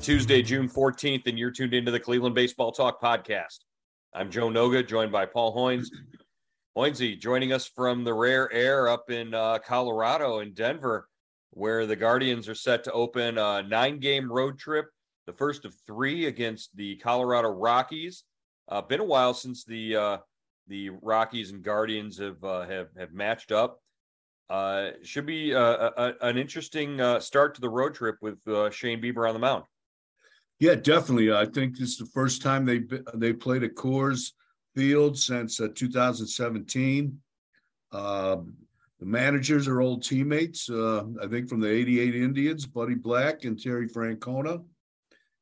Tuesday, June 14th, and you're tuned into the Cleveland Baseball Talk podcast. I'm Joe Noga, joined by Paul Hoynes. Hoynesy joining us from the rare air up in uh, Colorado in Denver, where the Guardians are set to open a nine game road trip, the first of three against the Colorado Rockies. Uh, been a while since the uh, the Rockies and Guardians have uh, have have matched up. Uh, should be uh, a, an interesting uh, start to the road trip with uh, Shane Bieber on the mound. Yeah, definitely. I think this is the first time they they played at Coors Field since uh, 2017. Um, the managers are old teammates. Uh, I think from the '88 Indians, Buddy Black and Terry Francona,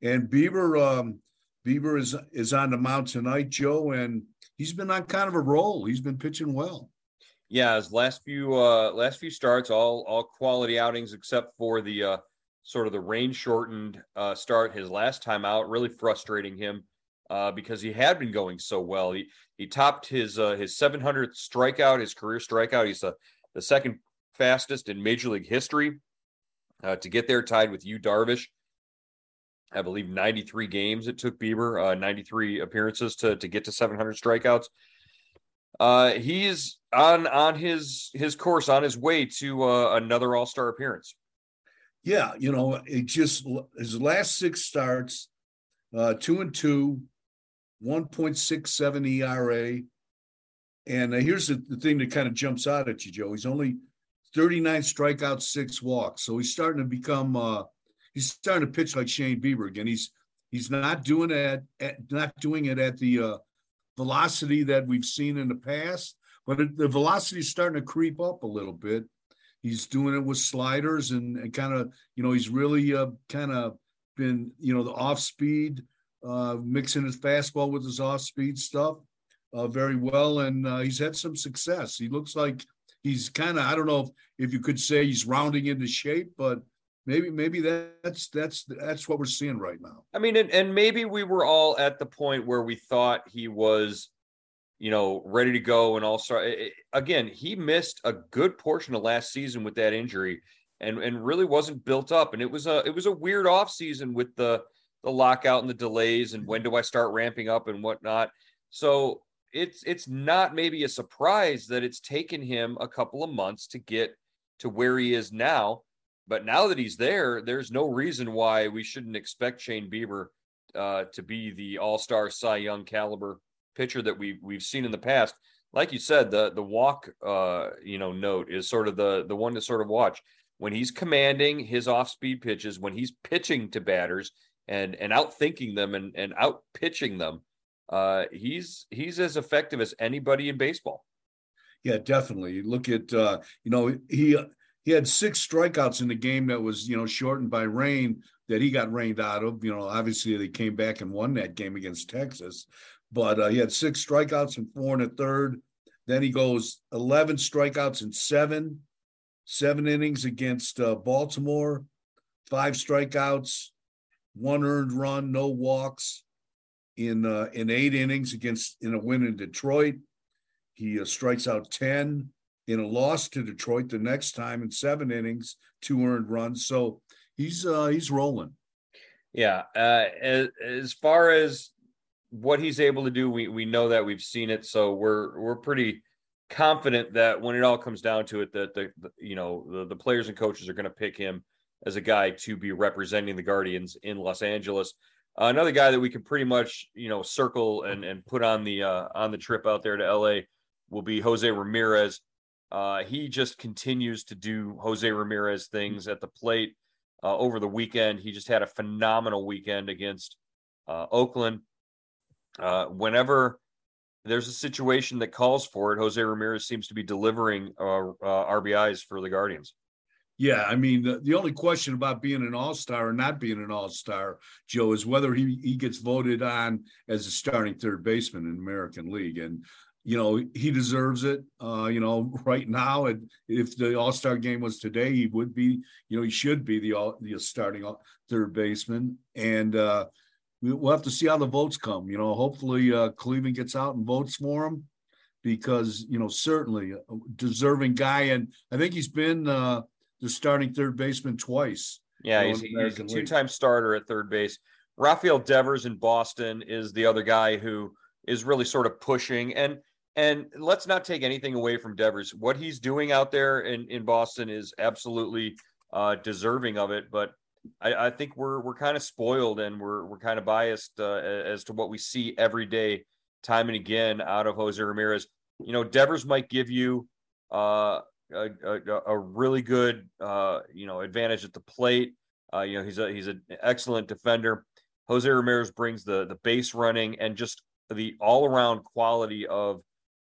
and Bieber. Um, Bieber is is on the mound tonight, Joe, and he's been on kind of a roll. He's been pitching well yeah, his last few uh last few starts, all all quality outings except for the uh sort of the rain shortened uh start his last time out, really frustrating him uh because he had been going so well. He he topped his uh his 700th strikeout, his career strikeout. He's the the second fastest in major league history uh to get there tied with Yu Darvish. I believe 93 games it took Bieber, uh 93 appearances to to get to 700 strikeouts uh, he's on on his his course on his way to uh, another All Star appearance. Yeah, you know, it just his last six starts, uh, two and two, one point six seven ERA, and uh, here's the, the thing that kind of jumps out at you, Joe. He's only thirty nine strikeouts, six walks, so he's starting to become uh, he's starting to pitch like Shane Bieber again. He's he's not doing it at, not doing it at the uh, velocity that we've seen in the past, but it, the velocity is starting to creep up a little bit. He's doing it with sliders and, and kind of, you know, he's really uh, kind of been, you know, the off speed, uh, mixing his fastball with his off speed stuff uh, very well. And uh, he's had some success. He looks like he's kind of, I don't know if, if you could say he's rounding into shape, but maybe maybe that's that's that's what we're seeing right now. I mean, and, and maybe we were all at the point where we thought he was, you know, ready to go and all start. Again, he missed a good portion of last season with that injury, and and really wasn't built up. And it was a it was a weird off season with the the lockout and the delays and when do I start ramping up and whatnot. So it's it's not maybe a surprise that it's taken him a couple of months to get to where he is now but now that he's there, there's no reason why we shouldn't expect Shane Bieber uh, to be the All Star Cy Young caliber pitcher that we we've seen in the past. Like you said, the the walk uh, you know note is sort of the the one to sort of watch when he's commanding his off speed pitches, when he's pitching to batters and and outthinking them and and out pitching them. Uh, he's he's as effective as anybody in baseball. Yeah, definitely. Look at uh, you know he he had six strikeouts in the game that was you know shortened by rain that he got rained out of. You know, obviously they came back and won that game against Texas, but uh, he had six strikeouts and four and a third. Then he goes 11 strikeouts and seven, seven innings against uh, Baltimore, five strikeouts, one earned run, no walks in uh, in eight innings against in a win in Detroit. He uh, strikes out 10 in a loss to Detroit the next time in seven innings, two earned runs. So he's uh, he's rolling. Yeah, uh, as, as far as what he's able to do, we we know that we've seen it, so we're we're pretty confident that when it all comes down to it, that the, the you know the, the players and coaches are going to pick him as a guy to be representing the Guardians in Los Angeles. Uh, another guy that we can pretty much you know circle and and put on the uh, on the trip out there to LA will be Jose Ramirez. Uh, he just continues to do Jose Ramirez things at the plate. Uh, over the weekend, he just had a phenomenal weekend against uh, Oakland. Uh, whenever there's a situation that calls for it, Jose Ramirez seems to be delivering uh, uh, RBIs for the Guardians. Yeah, I mean, the, the only question about being an all star or not being an all star, Joe, is whether he, he gets voted on as a starting third baseman in American League. And you know he deserves it. Uh, you know, right now, if the All Star game was today, he would be. You know, he should be the all the starting third baseman, and uh, we'll have to see how the votes come. You know, hopefully uh, Cleveland gets out and votes for him because you know certainly a deserving guy, and I think he's been uh, the starting third baseman twice. Yeah, he's, he's a two-time starter at third base. Rafael Devers in Boston is the other guy who is really sort of pushing and and let's not take anything away from Devers. What he's doing out there in, in Boston is absolutely uh, deserving of it. But I, I, think we're we're kind of spoiled and we're we're kind of biased uh, as to what we see every day, time and again, out of Jose Ramirez. You know, Devers might give you uh, a, a, a, really good uh, you know advantage at the plate. Uh, you know, he's a he's an excellent defender. Jose Ramirez brings the the base running and just the all around quality of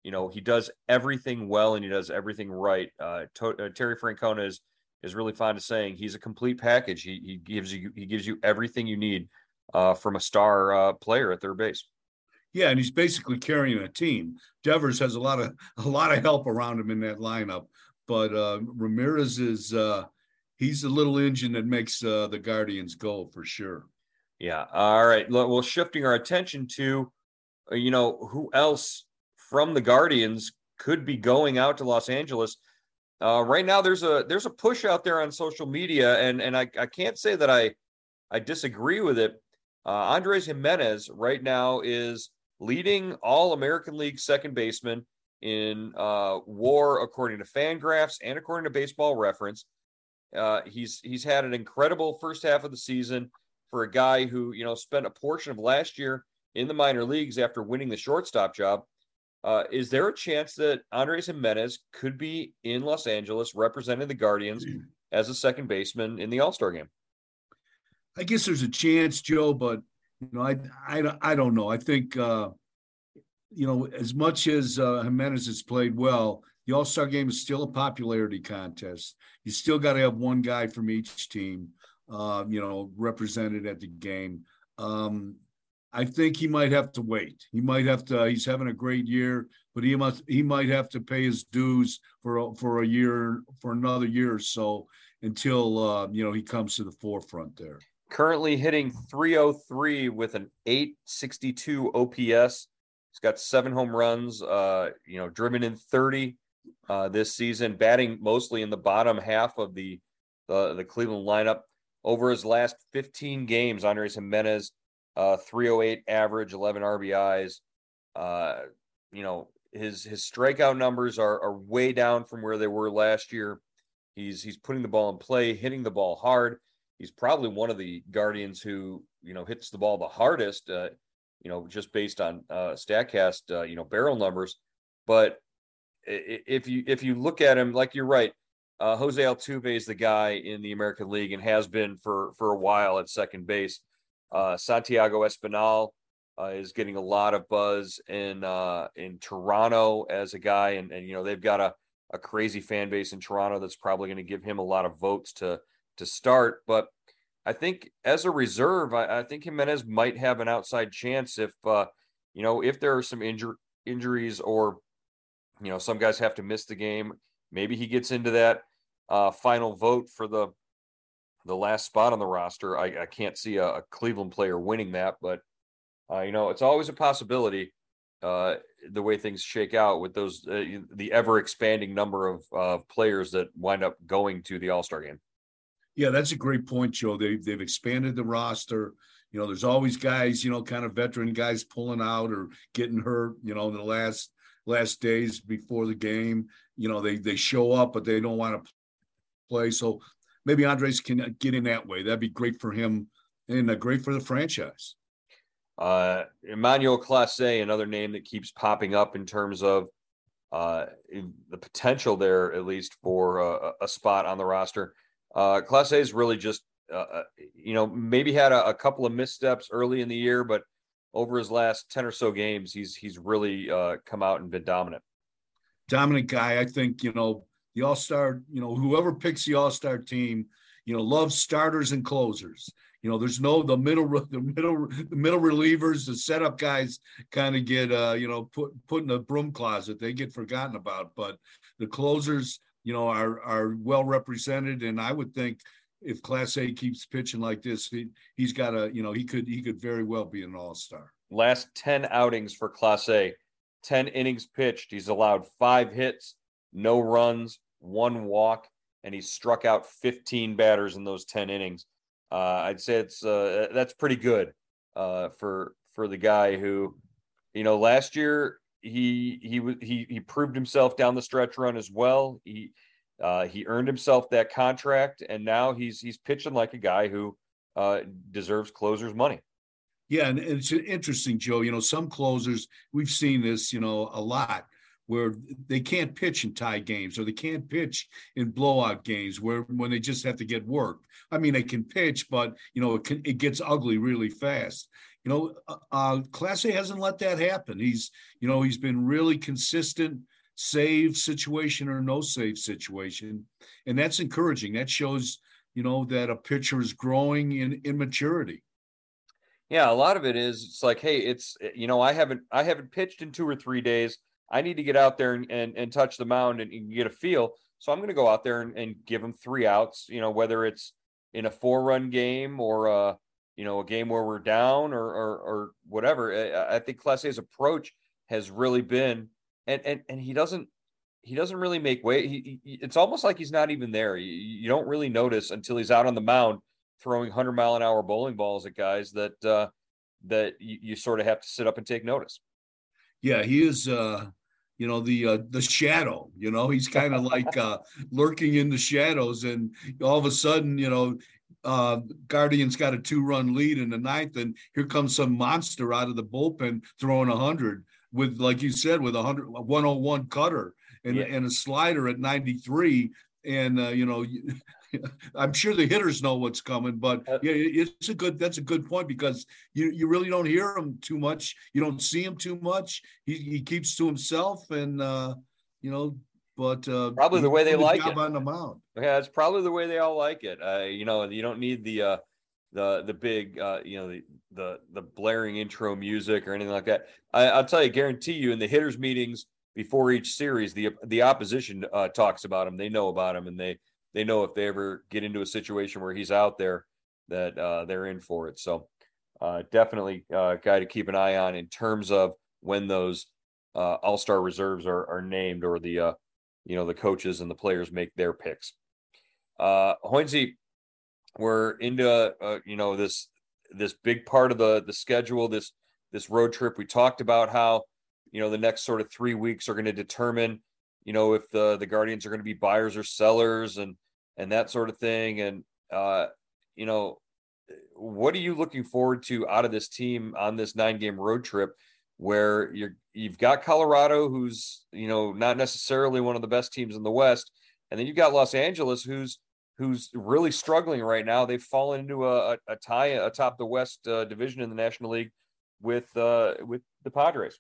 you know he does everything well and he does everything right. Uh, to, uh, Terry Francona is is really fond of saying he's a complete package. He he gives you he gives you everything you need uh, from a star uh, player at third base. Yeah, and he's basically carrying a team. Devers has a lot of a lot of help around him in that lineup, but uh, Ramirez is uh, he's the little engine that makes uh, the Guardians go for sure. Yeah. All right. Well, shifting our attention to, uh, you know, who else from the Guardians could be going out to Los Angeles. Uh, right now, there's a there's a push out there on social media, and and I, I can't say that I I disagree with it. Uh, Andres Gimenez right now is leading All American League second baseman in uh, WAR according to Fangraphs and according to Baseball Reference. Uh, he's he's had an incredible first half of the season for a guy who you know spent a portion of last year in the minor leagues after winning the shortstop job. Uh, is there a chance that Andres Gimenez could be in Los Angeles representing the Guardians as a second baseman in the All Star game? I guess there's a chance, Joe, but you know, I I, I don't know. I think uh, you know as much as uh, Gimenez has played well, the All Star game is still a popularity contest. You still got to have one guy from each team, uh, you know, represented at the game. Um, I think he might have to wait. He might have to. He's having a great year, but he must. He might have to pay his dues for for a year, for another year or so, until uh, you know he comes to the forefront there. Currently hitting 303 with an 862 OPS. He's got seven home runs. Uh, you know, driven in 30 uh, this season, batting mostly in the bottom half of the the, Cleveland lineup. Over his last 15 games, Andres Gimenez uh, 308 average, 11 RBIs. Uh, you know, his his strikeout numbers are are way down from where they were last year. He's he's putting the ball in play, hitting the ball hard. He's probably one of the Guardians who you know hits the ball the hardest. Uh, you know, just based on uh, Statcast, uh, you know, barrel numbers. But if you if you look at him, like you're right, uh, Jose Altuve is the guy in the American League and has been for for a while at second base. Uh, Santiago Espinal uh, is getting a lot of buzz in uh, in Toronto as a guy, and, and you know they've got a, a crazy fan base in Toronto that's probably going to give him a lot of votes to to start. But I think as a reserve, I, I think Gimenez might have an outside chance if uh, you know if there are some injur- injuries or you know some guys have to miss the game. Maybe he gets into that uh, final vote for the the last spot on the roster. I, I can't see a, a, Cleveland player winning that, but uh, you know, it's always a possibility. Uh, the way things shake out with those, uh, the ever expanding number of uh, players that wind up going to the All Star game. Yeah, that's a great point, Joe. They they've expanded the roster. You know, there's always guys, you know, kind of veteran guys pulling out or getting hurt. You know, in the last last days before the game, you know, they they show up, but they don't want to play. So maybe Andres can get in that way. That'd be great for him and uh, great for the franchise. Uh, Emmanuel Clase, another name that keeps popping up in terms of uh, the potential there, at least for a, a spot on the roster. Uh, Clase is really just, uh, uh, you know, maybe had a, a, couple of missteps early in the year, but over his last ten or so games, he's he's really uh, come out and been dominant. Dominant guy, I think. You know, the All Star, you know, whoever picks the All Star team, you know, loves starters and closers. You know, there's no the middle, the middle, the middle relievers, the setup guys kind of get, uh, you know, put put in the broom closet. They get forgotten about, but the closers, you know, are are well represented. And I would think if Clase keeps pitching like this, he, he's got a, you know, he could he could very well be an All Star. Last ten outings for Clase, ten innings pitched. He's allowed five hits, no runs, one walk. and he struck out 15 batters in those 10 innings. Uh, I'd say it's uh, that's pretty good uh, for for the guy who, you know, last year he he he he proved himself down the stretch run as well. He uh, he earned himself that contract, and now he's he's pitching like a guy who uh, deserves closers money. Yeah, and it's interesting, Joe. You know, some closers we've seen this, you know, a lot where they can't pitch in tie games or they can't pitch in blowout games where when they just have to get work. I mean, they can pitch, but you know, it can, it gets ugly really fast. You know, uh, uh Clase hasn't let that happen. He's, you know, he's been really consistent, save situation or no save situation, and that's encouraging. That shows, you know, that a pitcher is growing in in maturity. Yeah, a lot of it is it's like, hey, it's you know, I haven't I haven't pitched in two or three days I need to get out there and, and, and touch the mound and, and, get a feel. So I'm going to go out there and, and, give them three outs, you know, whether it's in a four run game or, uh, you know, a game where we're down or, or, or whatever. I, I think A's approach has really been, and, and, and he doesn't, he doesn't really make way. He, he, it's almost like he's not even there. You, you, don't really notice until he's out on the mound throwing hundred mile an hour bowling balls at guys that, uh, that you, you sort of have to sit up and take notice. Yeah, he is. Uh, you know the uh, the shadow you know he's kind of like uh, lurking in the shadows and all of a sudden you know uh, guardians got a two run lead in the ninth and here comes some monster out of the bullpen throwing a hundred with like you said with a hundred 101 cutter and, yeah. and a slider at 93 and uh, you know I'm sure the hitters know what's coming, but yeah, it's a good. That's a good point because you you really don't hear him too much. You don't see him too much. He he keeps to himself, and uh, you know, but uh, probably the way they like it on the mound. Yeah, it's probably the way they all like it. Uh, you know, you don't need the uh, the the big uh, you know the the the blaring intro music or anything like that. I, I'll tell you, guarantee you, in the hitters meetings before each series, the the opposition uh, talks about him. They know about him, and they they know if they ever get into a situation where he's out there that uh, they're in for it. So uh, definitely a uh, guy to keep an eye on in terms of when those uh, All Star reserves are, are named or the uh, you know the coaches and the players make their picks. Uh, Hoynesy, we're into uh, you know this this big part of the the schedule this this road trip. We talked about how you know the next sort of three weeks are going to determine you know, if the the Guardians are going to be buyers or sellers and and that sort of thing. And uh, you know, what are you looking forward to out of this team on this nine game road trip where you're you've got Colorado, who's you know not necessarily one of the best teams in the West, and then you've got Los Angeles, who's who's really struggling right now. They've fallen into a, a, tie atop the West uh, division in the National League with uh, with the Padres.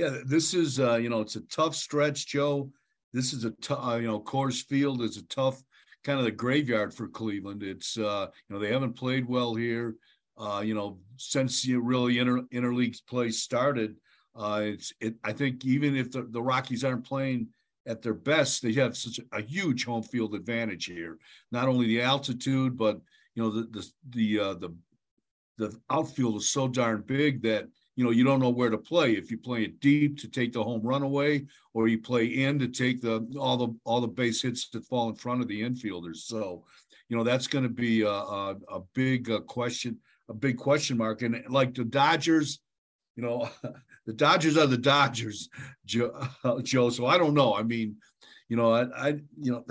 Yeah, this is uh, you know it's a tough stretch, Joe. This is a tough, uh, you know Coors Field is a tough kind of the graveyard for Cleveland. It's uh, you know they haven't played well here. Uh, you know since you really inter interleague play started. Uh, it's it. I think even if the, the Rockies aren't playing at their best, they have such a, a huge home field advantage here. Not only the altitude, but you know the the the uh, the the outfield is so darn big that you know, you don't know where to play. If you play it deep to take the home run away, or you play in to take the all the all the base hits that fall in front of the infielders. So, you know, that's going to be a, a, a big uh, question, a big question mark. And like the Dodgers, you know, the Dodgers are the Dodgers, Joe. Joe so I don't know. I mean, you know, I, I you know,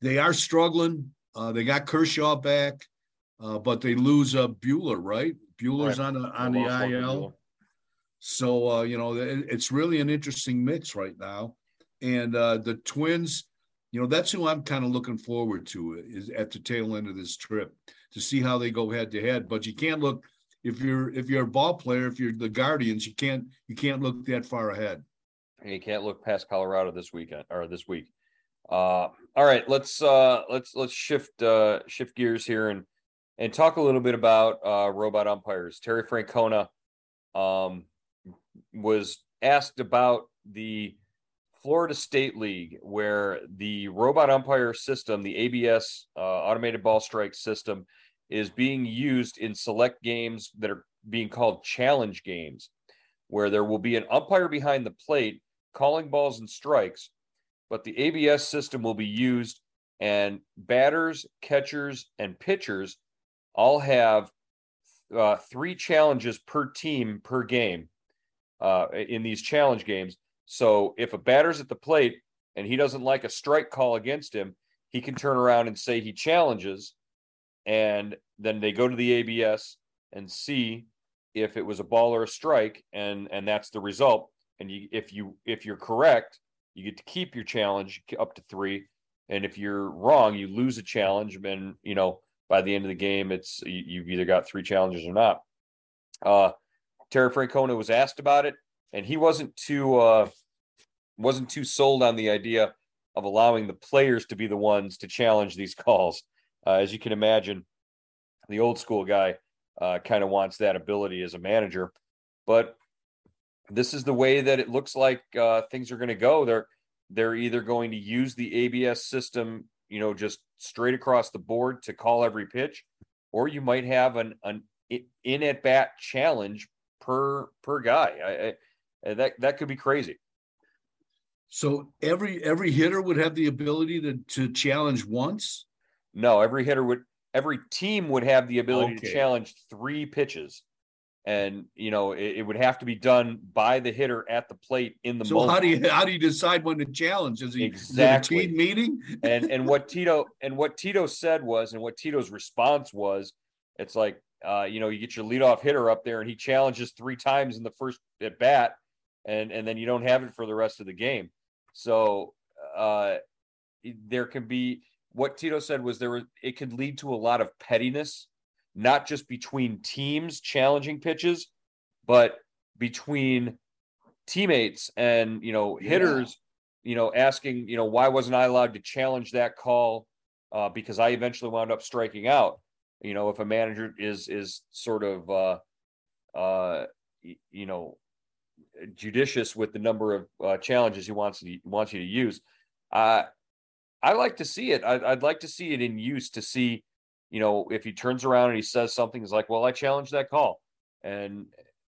they are struggling. Uh, they got Kershaw back, uh, but they lose uh, Buehler right? Buehler's right. on the on the IL. So uh, you know, it's really an interesting mix right now. And uh, the Twins, you know, that's who I'm kind of looking forward to is at the tail end of this trip to see how they go head to head. But you can't look if you're if you're a ball player, if you're the Guardians, you can't you can't look that far ahead. You can't look past Colorado this weekend or this week. Uh, all right, let's uh, let's let's shift uh, shift gears here and and talk a little bit about uh, robot umpires. Terry Francona um, was asked about the Florida State League, where the robot umpire system, the ABS uh, automated ball strike system, is being used in select games that are being called challenge games, where there will be an umpire behind the plate calling balls and strikes, but the ABS system will be used and batters, catchers, and pitchers all have uh, three challenges per team per game uh, in these challenge games. So if a batter's at the plate and he doesn't like a strike call against him, he can turn around and say he challenges, and then they go to the ABS and see if it was a ball or a strike, and and that's the result. And you, if you if you're correct, you get to keep your challenge up to three, and if you're wrong, you lose a challenge, and you know by the end of the game, it's you, have either got three challenges or not. Uh, Terry Francona was asked about it, and he wasn't too uh, wasn't too sold on the idea of allowing the players to be the ones to challenge these calls. Uh, as you can imagine, the old school guy uh, kind of wants that ability as a manager, but this is the way that it looks like uh, things are going to go. They're they're either going to use the ABS system, you know, just straight across the board to call every pitch, or you might have an an in at bat challenge per per guy. I, I, that that could be crazy. So every every hitter would have the ability to to challenge once. No, every hitter would. Every team would have the ability okay. to challenge three pitches, and you know it, it, would have to be done by the hitter at the plate in the. So moment. how do you how do you decide when to challenge? Is he exactly is team meeting? and and what Tito and what Tito said was, and what Tito's response was, it's like uh, you know, you get your leadoff hitter up there and he challenges three times in the first at bat, and and then you don't have it for the rest of the game. So uh, there can be what Tito said was there was it could lead to a lot of pettiness, not just between teams challenging pitches, but between teammates and you know hitters. Yeah. You know, asking you know why wasn't I allowed to challenge that call uh, because I eventually wound up striking out you know if a manager is is sort of uh uh you know judicious with the number of uh, challenges he wants to wants you to use uh i like to see it. I'd, I'd like to see it in use to see you know if he turns around and he says something is like well i challenge that call. And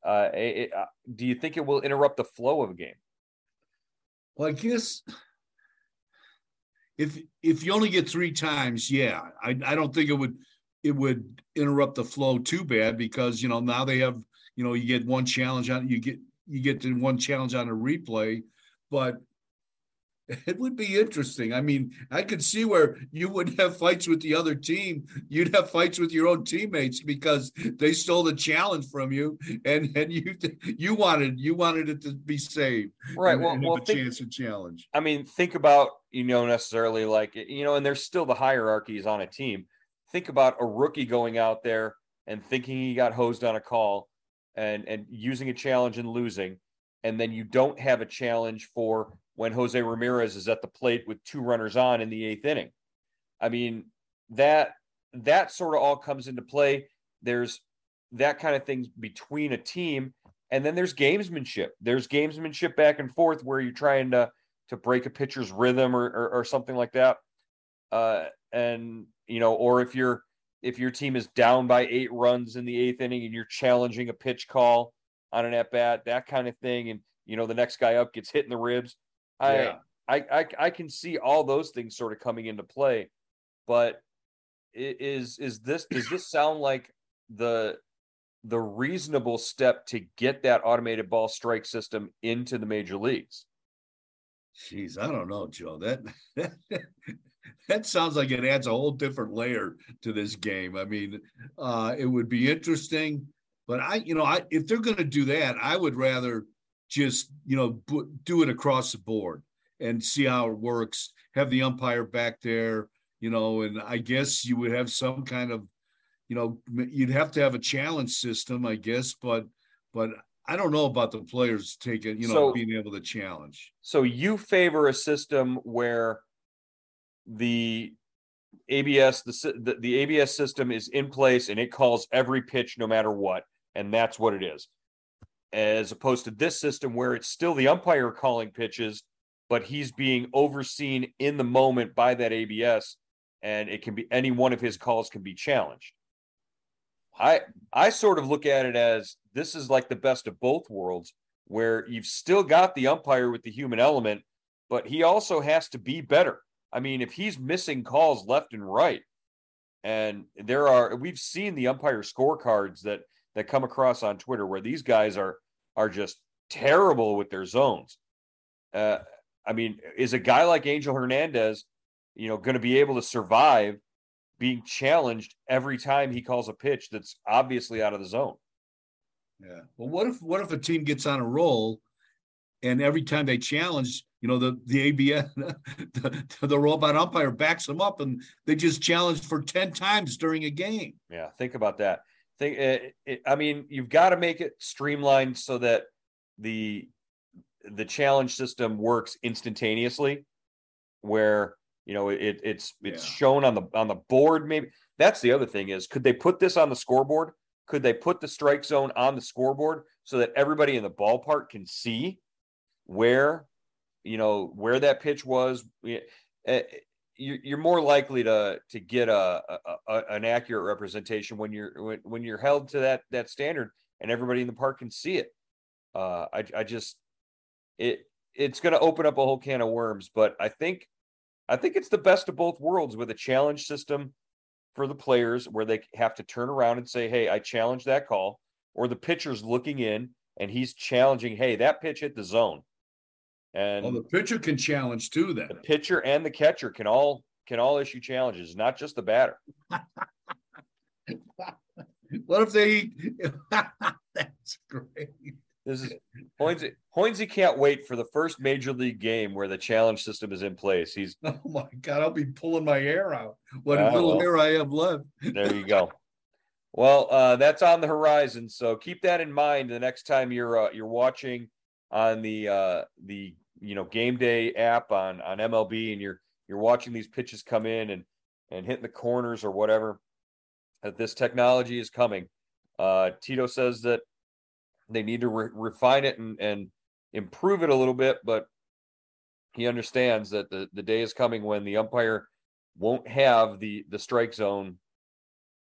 uh, it, uh, do you think it will interrupt the flow of a game? Well i guess if if you only get three times yeah i, I don't think it would it would interrupt the flow too bad because you know now they have you know you get one challenge on you get you get to one challenge on a replay, but it would be interesting. I mean, I could see where you would have fights with the other team. You'd have fights with your own teammates because they stole the challenge from you, and and you you wanted you wanted it to be saved, right? And, well, and well, a think, chance to challenge. I mean, think about you know necessarily like you know, and there's still the hierarchies on a team think about a rookie going out there and thinking he got hosed on a call and and using a challenge and losing and then you don't have a challenge for when Jose Ramirez is at the plate with two runners on in the 8th inning. I mean, that that sort of all comes into play. There's that kind of things between a team and then there's gamesmanship. There's gamesmanship back and forth where you're trying to to break a pitcher's rhythm or or, or something like that. Uh, and you know, or if you're if your team is down by eight runs in the eighth inning and you're challenging a pitch call on an at bat, that kind of thing, and you know the next guy up gets hit in the ribs. I, yeah. I, I I can see all those things sort of coming into play, but is is this does this sound like the the reasonable step to get that automated ball strike system into the major leagues? Jeez, I don't know, Joe. That that sounds like it adds a whole different layer to this game. I mean, uh, it would be interesting, but I, you know, I if they're going to do that, I would rather just you know do it across the board and see how it works. Have the umpire back there, you know, and I guess you would have some kind of, you know, you'd have to have a challenge system, I guess, but but I don't know about the players taking, you know, so, being able to challenge. So you favor a system where the ABS the, the, the ABS system is in place and it calls every pitch no matter what, and that's what it is. As opposed to this system where it's still the umpire calling pitches, but he's being overseen in the moment by that ABS, and it can be any one of his calls can be challenged. I I sort of look at it as this is like the best of both worlds, where you've still got the umpire with the human element, but he also has to be better I mean, if he's missing calls left and right, and there are we've seen the umpire scorecards that that come across on Twitter where these guys are are just terrible with their zones. Uh, I mean, is a guy like Angel Hernandez, you know, going to be able to survive being challenged every time he calls a pitch that's obviously out of the zone? Yeah. Well, what if what if a team gets on a roll, and every time they challenge, you know, the the ABN, the, the robot umpire backs them up, and they just challenge for ten times during a game. Yeah, think about that. Think, it, eh, it, I mean, you've got to make it streamlined so that the the challenge system works instantaneously, where you know it it's it's yeah. shown on the on the board. Maybe that's the other thing is could they put this on the scoreboard? Could they put the strike zone on the scoreboard so that everybody in the ballpark can see where you know where that pitch was? Eh, you're more likely to to get a, a, an accurate representation when you're when, when you're held to that that standard and everybody in the park can see it. Uh, I I just it it's going to open up a whole can of worms, but I think I think it's the best of both worlds with a challenge system for the players where they have to turn around and say, "Hey, I challenge that call," or the pitcher's looking in and he's challenging, "Hey, that pitch hit the zone." And well, the pitcher can challenge too. Then the pitcher and the catcher can all can all issue challenges, not just the batter. what if they? That's great. This is Hoynesy. Hoynesy can't wait for the first major league game where the challenge system is in place. He's oh my god, I'll be pulling my hair out. What uh, little well, hair I have left. there you go. Well, uh, that's on the horizon, so keep that in mind the next time you're uh, you're watching on the uh, the you know game day app on on MLB and you're you're watching these pitches come in and and hitting the corners or whatever that this technology is coming. Uh, Tito says that they need to re- refine it and, and improve it a little bit, but he understands that the, the day is coming when the umpire won't have the the strike zone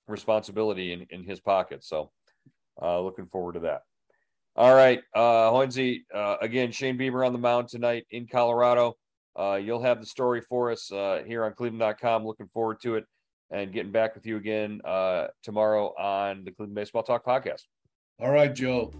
responsibility in, in his pocket. So uh, looking forward to that. All right, uh, Hoynesy, uh, again, Shane Bieber on the mound tonight in Colorado. Uh, you'll have the story for us uh, here on cleveland.com. Looking forward to it and getting back with you again uh, tomorrow on the Cleveland Baseball Talk podcast. All right, Joe.